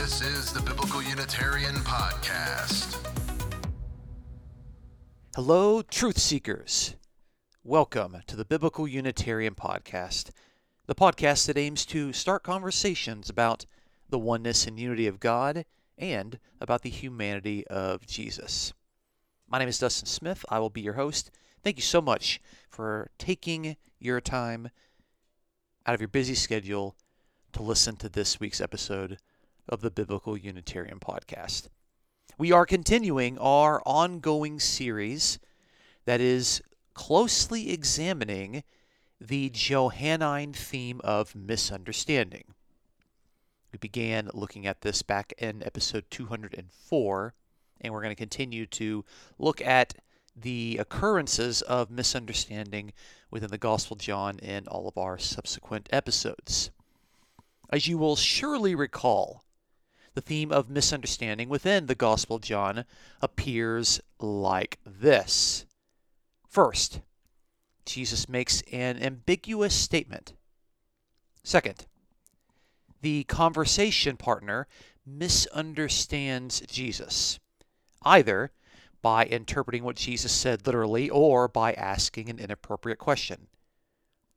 This is the Biblical Unitarian Podcast. Hello, truth seekers. Welcome to the Biblical Unitarian Podcast, the podcast that aims to start conversations about the oneness and unity of God and about the humanity of Jesus. My name is Dustin Smith. I will be your host. Thank you so much for taking your time out of your busy schedule to listen to this week's episode of the Biblical Unitarian Podcast. We are continuing our ongoing series that is closely examining the Johannine theme of misunderstanding. We began looking at this back in episode 204, and we're going to continue to look at the occurrences of misunderstanding within the Gospel John in all of our subsequent episodes. As you will surely recall, the theme of misunderstanding within the Gospel John appears like this. First, Jesus makes an ambiguous statement. Second, the conversation partner misunderstands Jesus, either by interpreting what Jesus said literally or by asking an inappropriate question.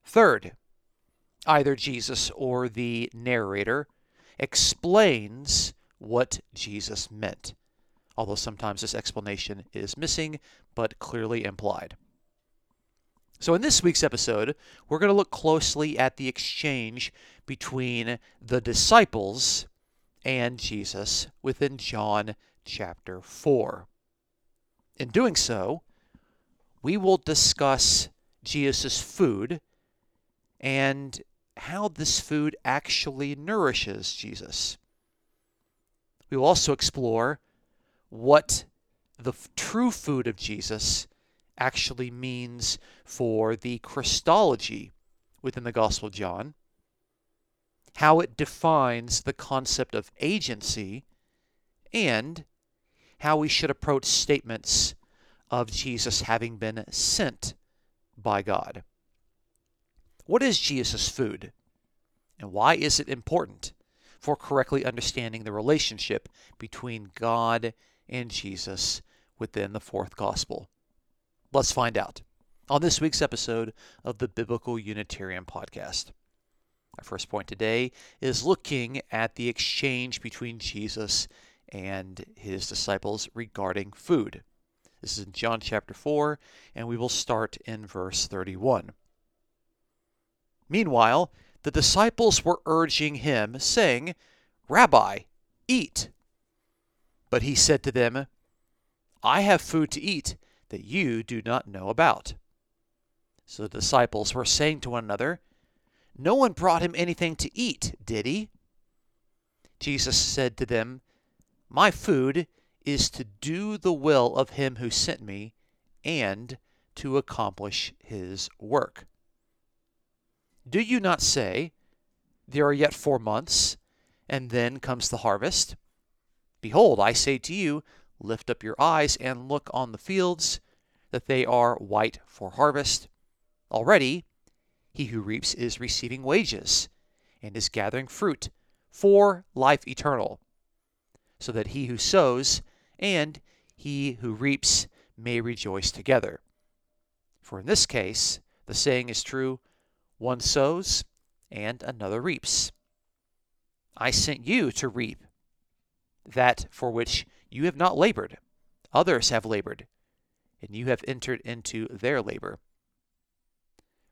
Third, either Jesus or the narrator explains what Jesus meant, although sometimes this explanation is missing but clearly implied. So, in this week's episode, we're going to look closely at the exchange between the disciples and Jesus within John chapter 4. In doing so, we will discuss Jesus' food and how this food actually nourishes Jesus. We will also explore what the true food of Jesus actually means for the Christology within the Gospel of John, how it defines the concept of agency, and how we should approach statements of Jesus having been sent by God. What is Jesus' food? And why is it important for correctly understanding the relationship between God and Jesus within the fourth gospel? Let's find out on this week's episode of the Biblical Unitarian Podcast. Our first point today is looking at the exchange between Jesus and his disciples regarding food. This is in John chapter 4, and we will start in verse 31. Meanwhile, the disciples were urging him, saying, Rabbi, eat. But he said to them, I have food to eat that you do not know about. So the disciples were saying to one another, No one brought him anything to eat, did he? Jesus said to them, My food is to do the will of him who sent me and to accomplish his work. Do you not say, There are yet four months, and then comes the harvest? Behold, I say to you, Lift up your eyes and look on the fields, that they are white for harvest. Already he who reaps is receiving wages, and is gathering fruit for life eternal, so that he who sows and he who reaps may rejoice together. For in this case, the saying is true one sows, and another reaps. I sent you to reap that for which you have not labored. Others have labored, and you have entered into their labor.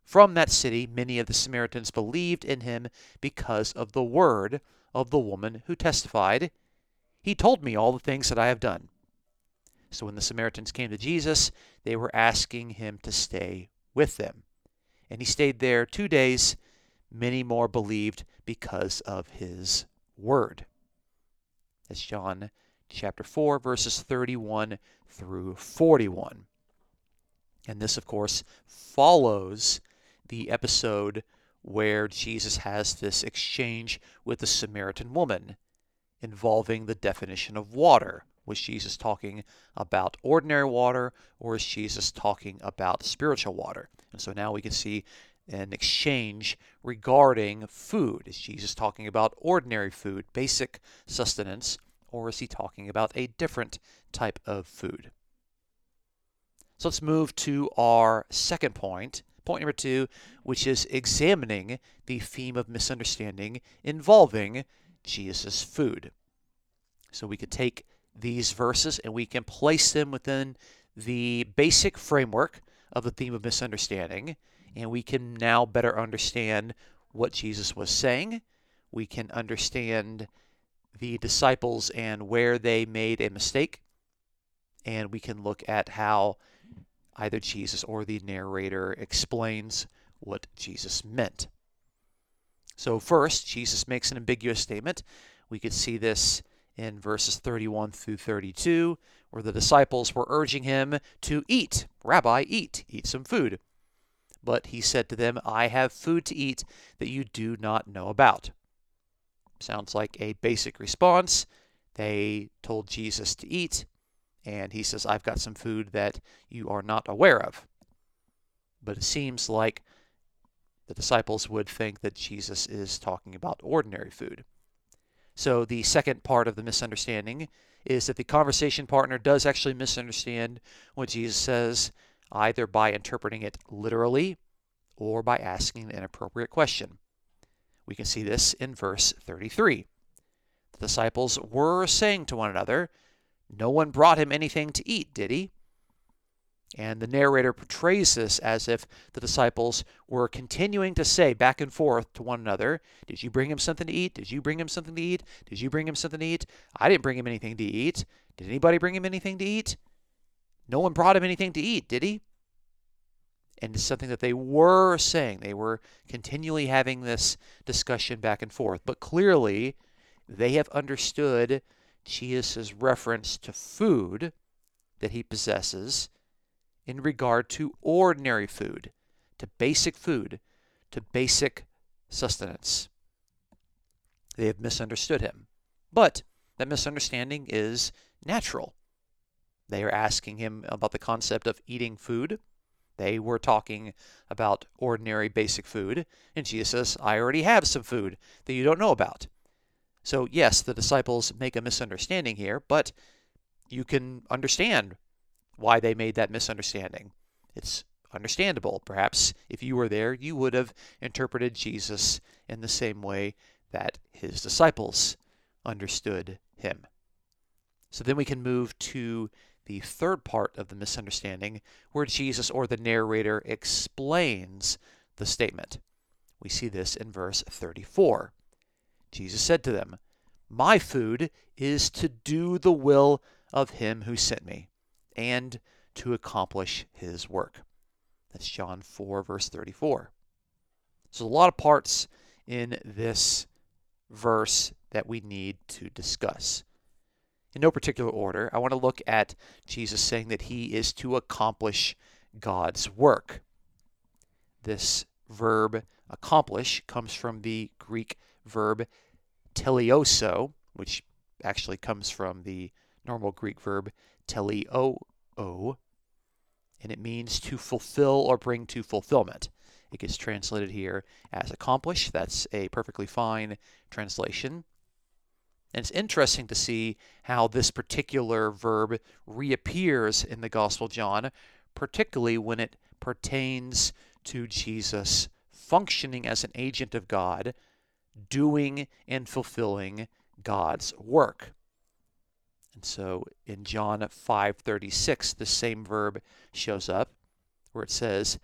From that city, many of the Samaritans believed in him because of the word of the woman who testified, He told me all the things that I have done. So when the Samaritans came to Jesus, they were asking him to stay with them and he stayed there two days. Many more believed because of his word. That's John chapter 4, verses 31 through 41. And this, of course, follows the episode where Jesus has this exchange with the Samaritan woman involving the definition of water. Was Jesus talking about ordinary water or is Jesus talking about spiritual water? And so now we can see an exchange regarding food. Is Jesus talking about ordinary food, basic sustenance, or is he talking about a different type of food? So let's move to our second point, point number two, which is examining the theme of misunderstanding involving Jesus' food. So we could take these verses and we can place them within the basic framework of the theme of misunderstanding, and we can now better understand what Jesus was saying. We can understand the disciples and where they made a mistake, and we can look at how either Jesus or the narrator explains what Jesus meant. So, first, Jesus makes an ambiguous statement. We could see this in verses 31 through 32, where the disciples were urging him to eat. Rabbi, eat, eat some food. But he said to them, I have food to eat that you do not know about. Sounds like a basic response. They told Jesus to eat, and he says, I've got some food that you are not aware of. But it seems like the disciples would think that Jesus is talking about ordinary food. So the second part of the misunderstanding is that the conversation partner does actually misunderstand what Jesus says, either by interpreting it literally or by asking an inappropriate question. We can see this in verse 33. The disciples were saying to one another, No one brought him anything to eat, did he? And the narrator portrays this as if the disciples were continuing to say back and forth to one another, Did you bring him something to eat? Did you bring him something to eat? Did you bring him something to eat? I didn't bring him anything to eat. Did anybody bring him anything to eat? No one brought him anything to eat, did he? And it's something that they were saying. They were continually having this discussion back and forth. But clearly, they have understood Jesus' reference to food that he possesses in regard to ordinary food, to basic food, to basic sustenance. They have misunderstood him. But that misunderstanding is natural. They are asking him about the concept of eating food. They were talking about ordinary basic food, and Jesus says, I already have some food that you don't know about. So, yes, the disciples make a misunderstanding here, but you can understand why they made that misunderstanding. It's understandable. Perhaps if you were there, you would have interpreted Jesus in the same way that his disciples understood him. So then we can move to the third part of the misunderstanding, where Jesus or the narrator explains the statement. We see this in verse 34. Jesus said to them, My food is to do the will of him who sent me and to accomplish his work. That's John 4, verse 34. So, a lot of parts in this verse that we need to discuss. In no particular order, I want to look at Jesus saying that he is to accomplish God's work. This verb accomplish comes from the Greek verb teleoso, which actually comes from the normal Greek verb teleo, and it means to fulfill or bring to fulfillment. It gets translated here as accomplish. That's a perfectly fine translation. And it's interesting to see how this particular verb reappears in the Gospel of John, particularly when it pertains to Jesus functioning as an agent of God, doing and fulfilling God's work. And so in John 5:36 the same verb shows up where it says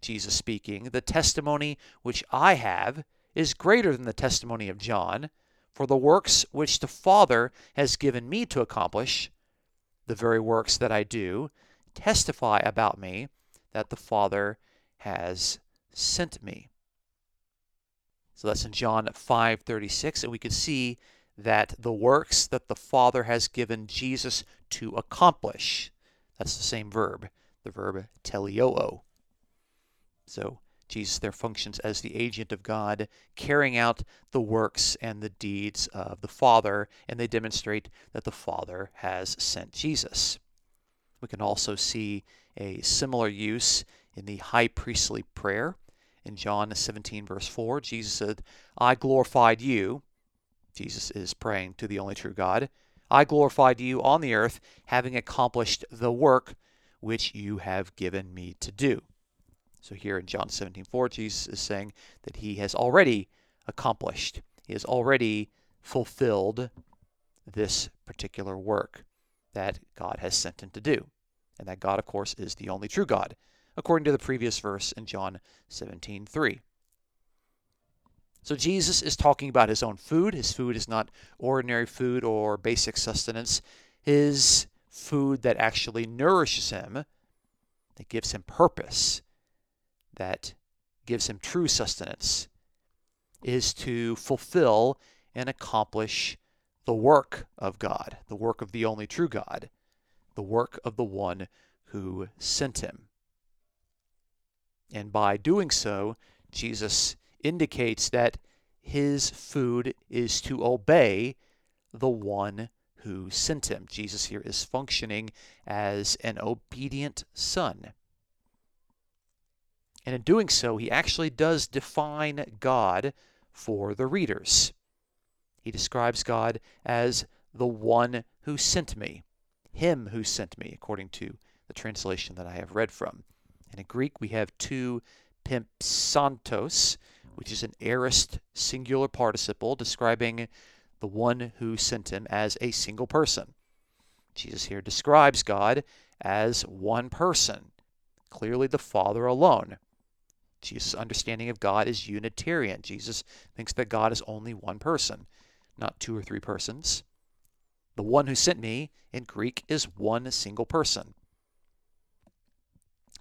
Jesus speaking, "The testimony which I have is greater than the testimony of John, for the works which the Father has given me to accomplish, the very works that I do, testify about me that the Father has sent me." So that's in John 5:36 and we can see that the works that the Father has given Jesus to accomplish. That's the same verb, the verb teleoo. So Jesus there functions as the agent of God, carrying out the works and the deeds of the Father, and they demonstrate that the Father has sent Jesus. We can also see a similar use in the high priestly prayer In John 17, verse 4, Jesus said, I glorified you. Jesus is praying to the only true God. I glorified you on the earth, having accomplished the work which you have given me to do. So here in John 17, 4, Jesus is saying that he has already accomplished, he has already fulfilled this particular work that God has sent him to do. And that God, of course, is the only true God, according to the previous verse in John 17, 3. So Jesus is talking about his own food. His food is not ordinary food or basic sustenance. His food that actually nourishes him, that gives him purpose, that gives him true sustenance, is to fulfill and accomplish the work of God, the work of the only true God, the work of the one who sent him. And by doing so, Jesus indicates that his food is to obey the one who sent him. Jesus here is functioning as an obedient son. And in doing so, he actually does define God for the readers. He describes God as the one who sent me, him who sent me, according to the translation that I have read from. And in Greek, we have tou pempsantos, which is an aorist singular participle describing the one who sent him as a single person. Jesus here describes God as one person, clearly the Father alone. Jesus' understanding of God is Unitarian. Jesus thinks that God is only one person, not two or three persons. The one who sent me in Greek is one single person.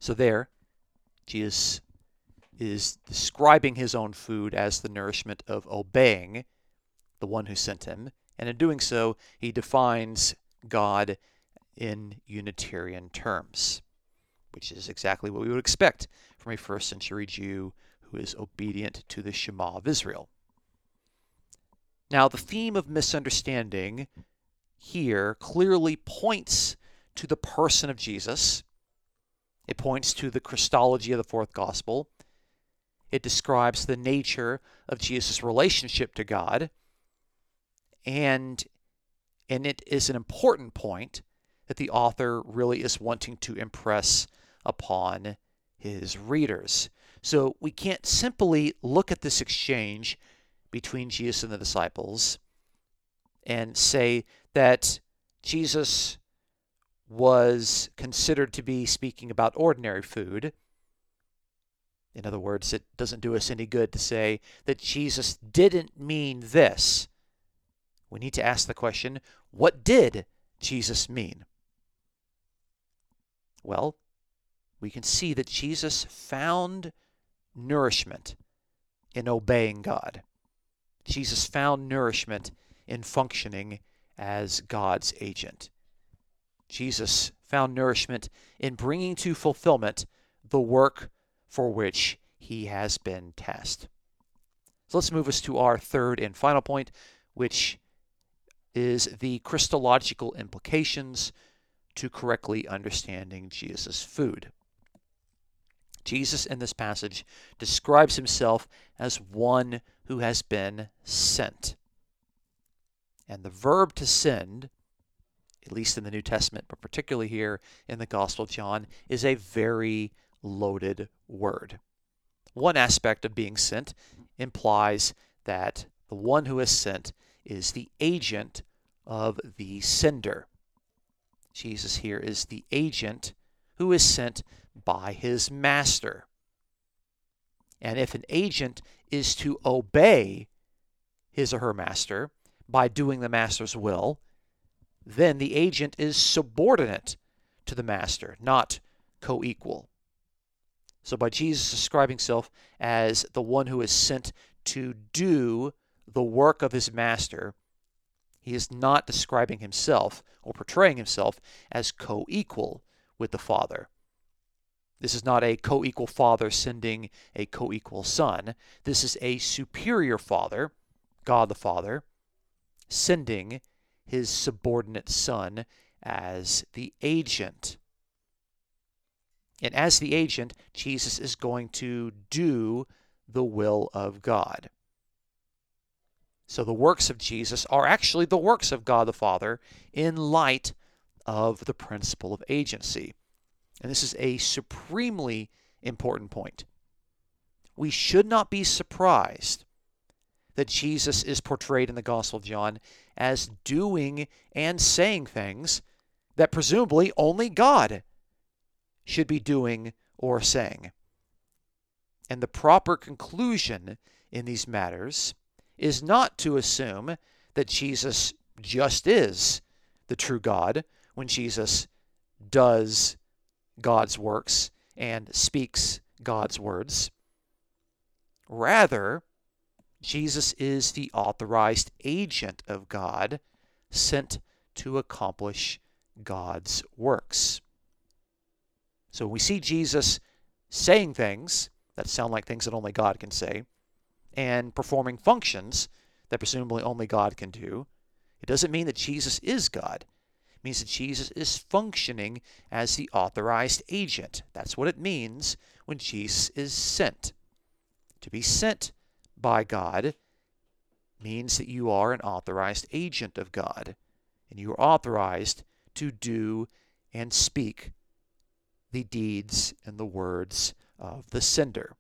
So there, Jesus is describing his own food as the nourishment of obeying the one who sent him. And in doing so, he defines God in Unitarian terms, which is exactly what we would expect from a first century Jew who is obedient to the Shema of Israel. Now, the theme of misunderstanding here clearly points to the person of Jesus. It points to the Christology of the fourth gospel. It describes the nature of Jesus' relationship to God. And, and it is an important point that the author really is wanting to impress upon his readers. So we can't simply look at this exchange between Jesus and the disciples and say that Jesus was considered to be speaking about ordinary food in other words, it doesn't do us any good to say that Jesus didn't mean this. We need to ask the question what did Jesus mean? Well, we can see that Jesus found nourishment in obeying God. Jesus found nourishment in functioning as God's agent. Jesus found nourishment in bringing to fulfillment the work for which he has been tasked. So let's move us to our third and final point, which is the Christological implications to correctly understanding Jesus' food. Jesus in this passage describes himself as one who has been sent. And the verb to send, at least in the New Testament, but particularly here in the Gospel of John, is a very loaded word. One aspect of being sent implies that the one who is sent is the agent of the sender. Jesus here is the agent who is sent by his master. And if an agent is to obey his or her master by doing the master's will, then the agent is subordinate to the master, not co equal. So, by Jesus describing himself as the one who is sent to do the work of his master, he is not describing himself or portraying himself as co equal with the Father. This is not a co equal father sending a co equal son. This is a superior father, God the Father, sending his subordinate son as the agent and as the agent, Jesus is going to do the will of God. So the works of Jesus are actually the works of God the Father in light of the principle of agency. And this is a supremely important point. We should not be surprised that Jesus is portrayed in the Gospel of John as doing and saying things that presumably only God should be doing or saying. And the proper conclusion in these matters is not to assume that Jesus just is the true God when Jesus does God's works and speaks God's words. Rather, Jesus is the authorized agent of God sent to accomplish God's works. So we see Jesus saying things that sound like things that only God can say, and performing functions that presumably only God can do, it doesn't mean that Jesus is God. It means that Jesus is functioning as the authorized agent. That's what it means when Jesus is sent. To be sent by God means that you are an authorized agent of God, and you are authorized to do and speak the deeds and the words of the sender.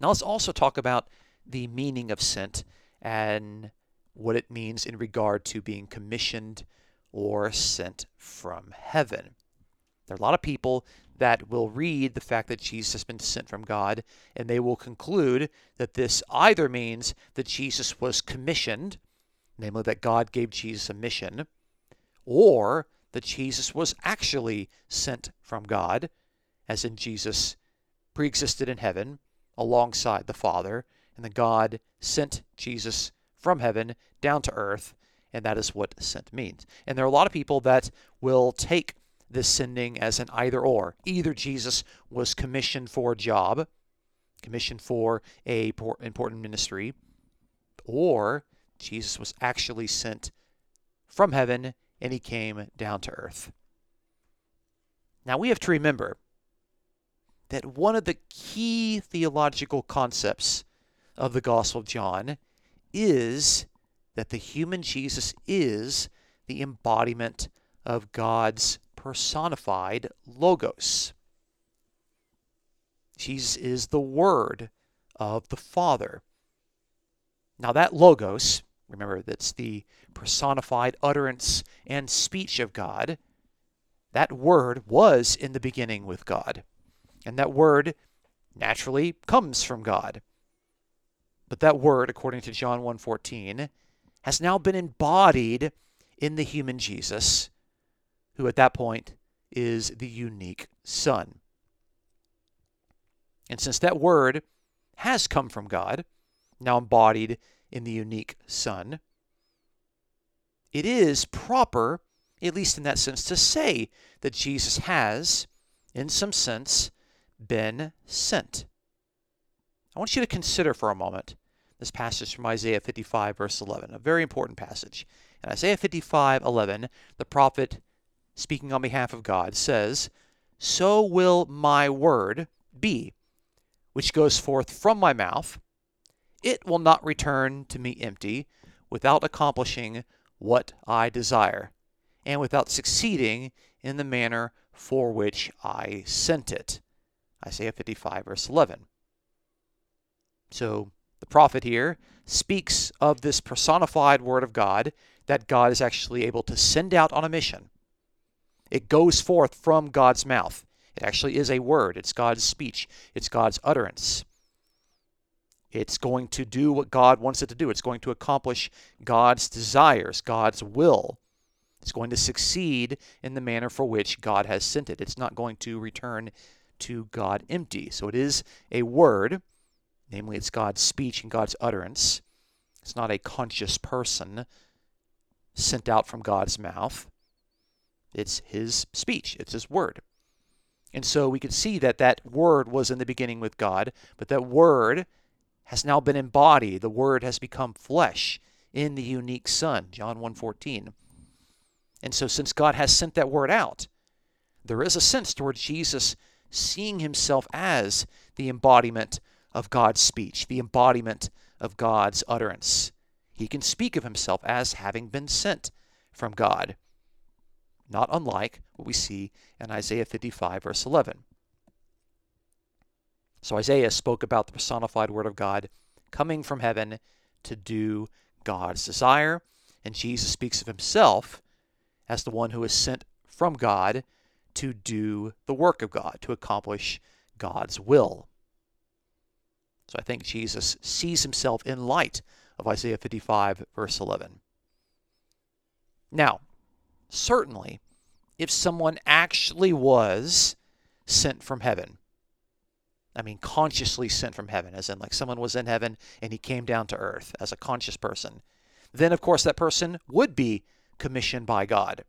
Now let's also talk about the meaning of sent and what it means in regard to being commissioned or sent from heaven. There are a lot of people that will read the fact that Jesus has been sent from God and they will conclude that this either means that Jesus was commissioned, namely that God gave Jesus a mission, or that Jesus was actually sent from God, as in Jesus preexisted in heaven alongside the Father, and then God sent Jesus from heaven down to earth, and that is what sent means. And there are a lot of people that will take this sending as an either or. Either Jesus was commissioned for a job, commissioned for a important ministry, or Jesus was actually sent from heaven and he came down to earth. Now we have to remember that one of the key theological concepts of the Gospel of John is that the human Jesus is the embodiment of God's personified Logos. Jesus is the Word of the Father. Now, that Logos, remember, that's the personified utterance and speech of God. That Word was in the beginning with God. And that word naturally comes from God. But that word, according to John 1:14, has now been embodied in the human Jesus, who at that point is the unique Son. And since that word has come from God, now embodied in the unique Son, it is proper, at least in that sense, to say that Jesus has, in some sense, been sent. I want you to consider for a moment this passage from Isaiah 55, verse 11, a very important passage. In Isaiah 55, 11, the prophet, speaking on behalf of God, says, So will my word be, which goes forth from my mouth. It will not return to me empty, without accomplishing what I desire, and without succeeding in the manner for which I sent it. Isaiah 55, verse 11. So the prophet here speaks of this personified word of God that God is actually able to send out on a mission. It goes forth from God's mouth. It actually is a word, it's God's speech, it's God's utterance. It's going to do what God wants it to do. It's going to accomplish God's desires, God's will. It's going to succeed in the manner for which God has sent it. It's not going to return to God empty. So it is a word, namely, it's God's speech and God's utterance. It's not a conscious person sent out from God's mouth. It's his speech, it's his word. And so we can see that that word was in the beginning with God, but that word has now been embodied. The word has become flesh in the unique Son, John 1:14. And so since God has sent that word out, there is a sense towards Jesus seeing himself as the embodiment of God's speech, the embodiment of God's utterance. He can speak of himself as having been sent from God, not unlike what we see in Isaiah 55, verse 11. So Isaiah spoke about the personified Word of God coming from heaven to do God's desire, and Jesus speaks of himself as the one who is sent from God to do the work of God, to accomplish God's will. So I think Jesus sees himself in light of Isaiah 55, verse 11. Now, certainly, if someone actually was sent from heaven, I mean, consciously sent from heaven, as in like someone was in heaven and he came down to earth as a conscious person, then of course that person would be commissioned by God.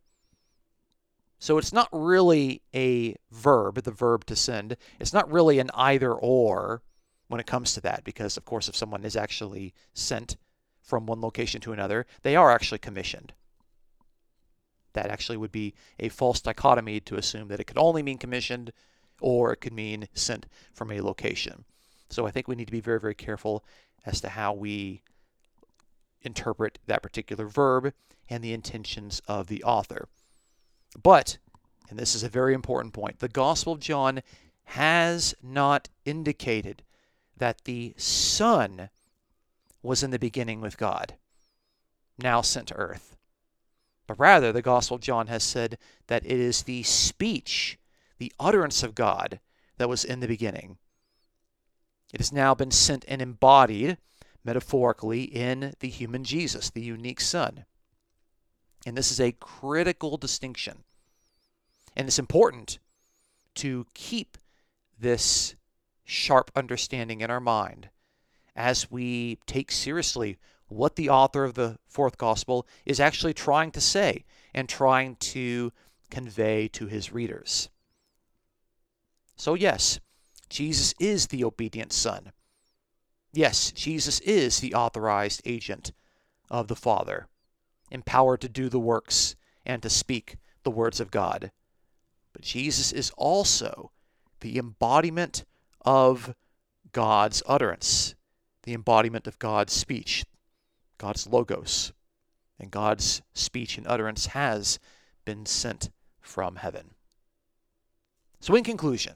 So it's not really a verb, the verb to send. It's not really an either or when it comes to that, because of course, if someone is actually sent from one location to another, they are actually commissioned. That actually would be a false dichotomy to assume that it could only mean commissioned or it could mean sent from a location. So I think we need to be very, very careful as to how we interpret that particular verb and the intentions of the author. But, and this is a very important point, the Gospel of John has not indicated that the Son was in the beginning with God, now sent to earth. But rather, the Gospel of John has said that it is the speech, the utterance of God that was in the beginning. It has now been sent and embodied, metaphorically, in the human Jesus, the unique Son. And this is a critical distinction. And it's important to keep this sharp understanding in our mind as we take seriously what the author of the fourth gospel is actually trying to say and trying to convey to his readers. So, yes, Jesus is the obedient Son. Yes, Jesus is the authorized agent of the Father empowered to do the works and to speak the words of God. But Jesus is also the embodiment of God's utterance, the embodiment of God's speech, God's logos. And God's speech and utterance has been sent from heaven. So, in conclusion,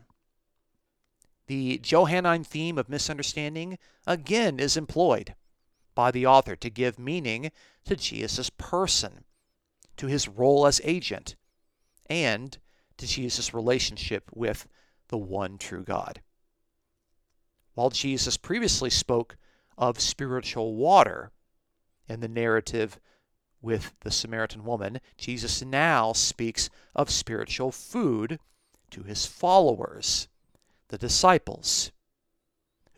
the Johannine theme of misunderstanding again is employed by the author to give meaning to Jesus' person, to his role as agent, and to Jesus' relationship with the one true God. While Jesus previously spoke of spiritual water in the narrative with the Samaritan woman, Jesus now speaks of spiritual food to his followers, the disciples,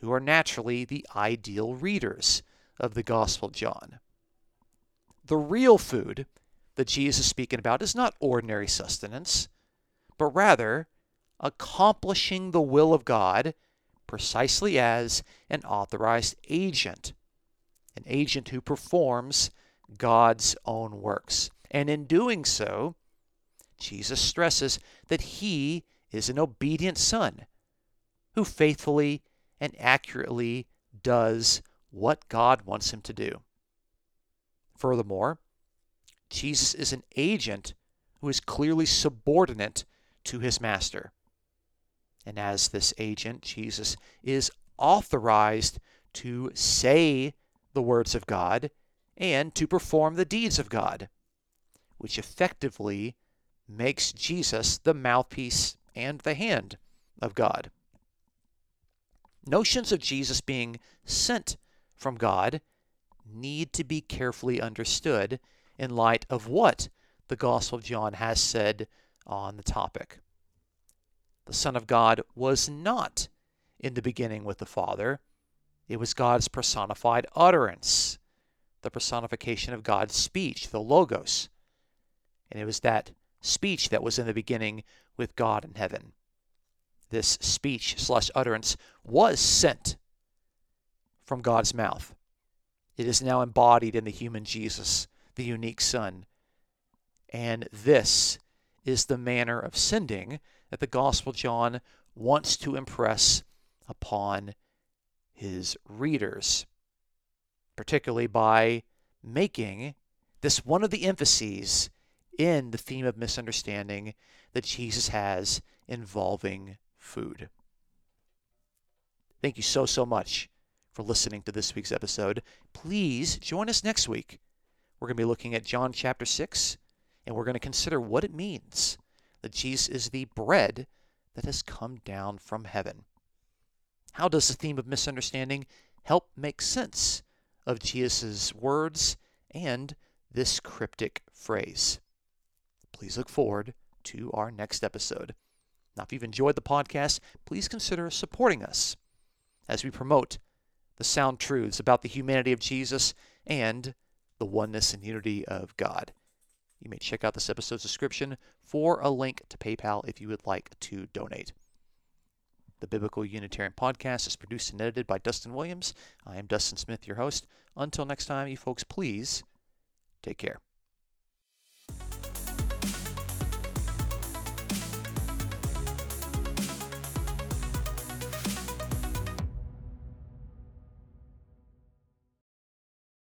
who are naturally the ideal readers of the Gospel of John. The real food that Jesus is speaking about is not ordinary sustenance, but rather accomplishing the will of God precisely as an authorized agent, an agent who performs God's own works. And in doing so, Jesus stresses that he is an obedient son who faithfully and accurately does what God wants him to do. Furthermore, Jesus is an agent who is clearly subordinate to his master. And as this agent, Jesus is authorized to say the words of God and to perform the deeds of God, which effectively makes Jesus the mouthpiece and the hand of God. Notions of Jesus being sent from God need to be carefully understood in light of what the Gospel of John has said on the topic. The Son of God was not in the beginning with the Father, it was God's personified utterance, the personification of God's speech, the Logos. And it was that speech that was in the beginning with God in heaven. This speech slash utterance was sent from God's mouth. It is now embodied in the human Jesus, the unique Son. And this is the manner of sending that the Gospel John wants to impress upon his readers, particularly by making this one of the emphases in the theme of misunderstanding that Jesus has involving food. Thank you so, so much for listening to this week's episode. Please join us next week. We're going to be looking at John chapter 6, and we're going to consider what it means that Jesus is the bread that has come down from heaven. How does the theme of misunderstanding help make sense of Jesus' words and this cryptic phrase? Please look forward to our next episode. Now, if you've enjoyed the podcast, please consider supporting us as we promote the sound truths about the humanity of Jesus and the oneness and unity of God. You may check out this episode's description for a link to PayPal if you would like to donate. The Biblical Unitarian Podcast is produced and edited by Dustin Williams. I am Dustin Smith, your host. Until next time, you folks, please take care.